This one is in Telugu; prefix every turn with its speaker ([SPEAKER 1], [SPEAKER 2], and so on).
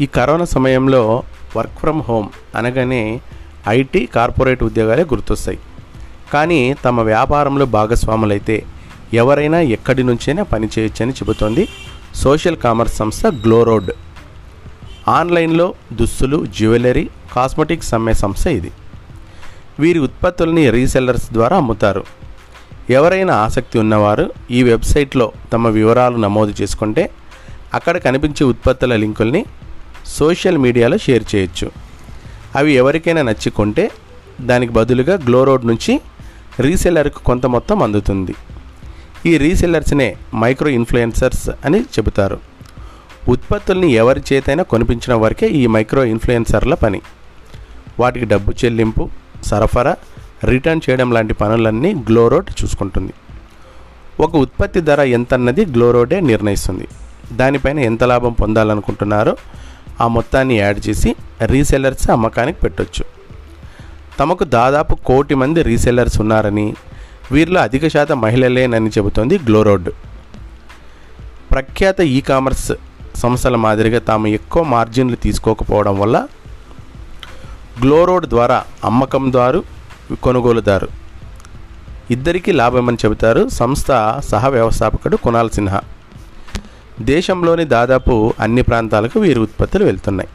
[SPEAKER 1] ఈ కరోనా సమయంలో వర్క్ ఫ్రమ్ హోమ్ అనగానే ఐటీ కార్పొరేట్ ఉద్యోగాలే గుర్తొస్తాయి. కానీ తమ వ్యాపారంలో భాగస్వాములైతే ఎవరైనా ఎక్కడి నుంచైనా పనిచేయొచ్చని చెబుతోంది సోషల్ కామర్స్ సంస్థ గ్లోరోడ్. ఆన్లైన్లో దుస్తులు జ్యువెలరీ కాస్మెటిక్స్ అమ్మే సంస్థ ఇది. వీరి ఉత్పత్తుల్ని రీసెల్లర్స్ ద్వారా అమ్ముతారు. ఎవరైనా ఆసక్తి ఉన్నవారు ఈ వెబ్సైట్లో తమ వివరాలు నమోదు చేసుకుంటే అక్కడ కనిపించే ఉత్పత్తుల లింకుల్ని సోషల్ మీడియాలో షేర్ చేయొచ్చు. అవి ఎవరికైనా నచ్చుకుంటే దానికి బదులుగా గ్లో రోడ్ నుంచి రీసెల్లర్కు కొంత మొత్తం అందుతుంది. ఈ రీసెల్లర్స్నే మైక్రో ఇన్ఫ్లుయెన్సర్స్ అని చెబుతారు. ఉత్పత్తుల్ని ఎవరి చేతైనా కొనిపించడం వరకే ఈ మైక్రో ఇన్ఫ్లుయెన్సర్ల పని. వాటికి డబ్బు చెల్లింపు సరఫరా రిటర్న్ చేయడం లాంటి పనులన్నీ గ్లోరోడ్ చూసుకుంటుంది. ఒక ఉత్పత్తి ధర ఎంత అన్నది గ్లోరోడే నిర్ణయిస్తుంది. దానిపైన ఎంత లాభం పొందాలనుకుంటున్నారో ఆ మొత్తాన్ని యాడ్ చేసి రీసెల్లర్స్ అమ్మకానికి పెట్టొచ్చు. తమకు దాదాపు కోటి మంది రీసెల్లర్స్ ఉన్నారని వీరిలో అధిక శాతం మహిళలేనని చెబుతోంది గ్లోరోడ్. ప్రఖ్యాత ఈ కామర్స్ సంస్థల మాదిరిగా తాము ఎక్కువ మార్జిన్లు తీసుకోకపోవడం వల్ల గ్లోరోడ్ ద్వారా అమ్మకందారు కొనుగోలుదారు ఇద్దరికీ లాభమని చెబుతారు సంస్థ సహ వ్యవస్థాపకుడు కునాల్ సిన్హా. దేశంలోని దాదాపు అన్ని ప్రాంతాలకు వీరి ఉత్పత్తులు వెళ్తున్నాయి.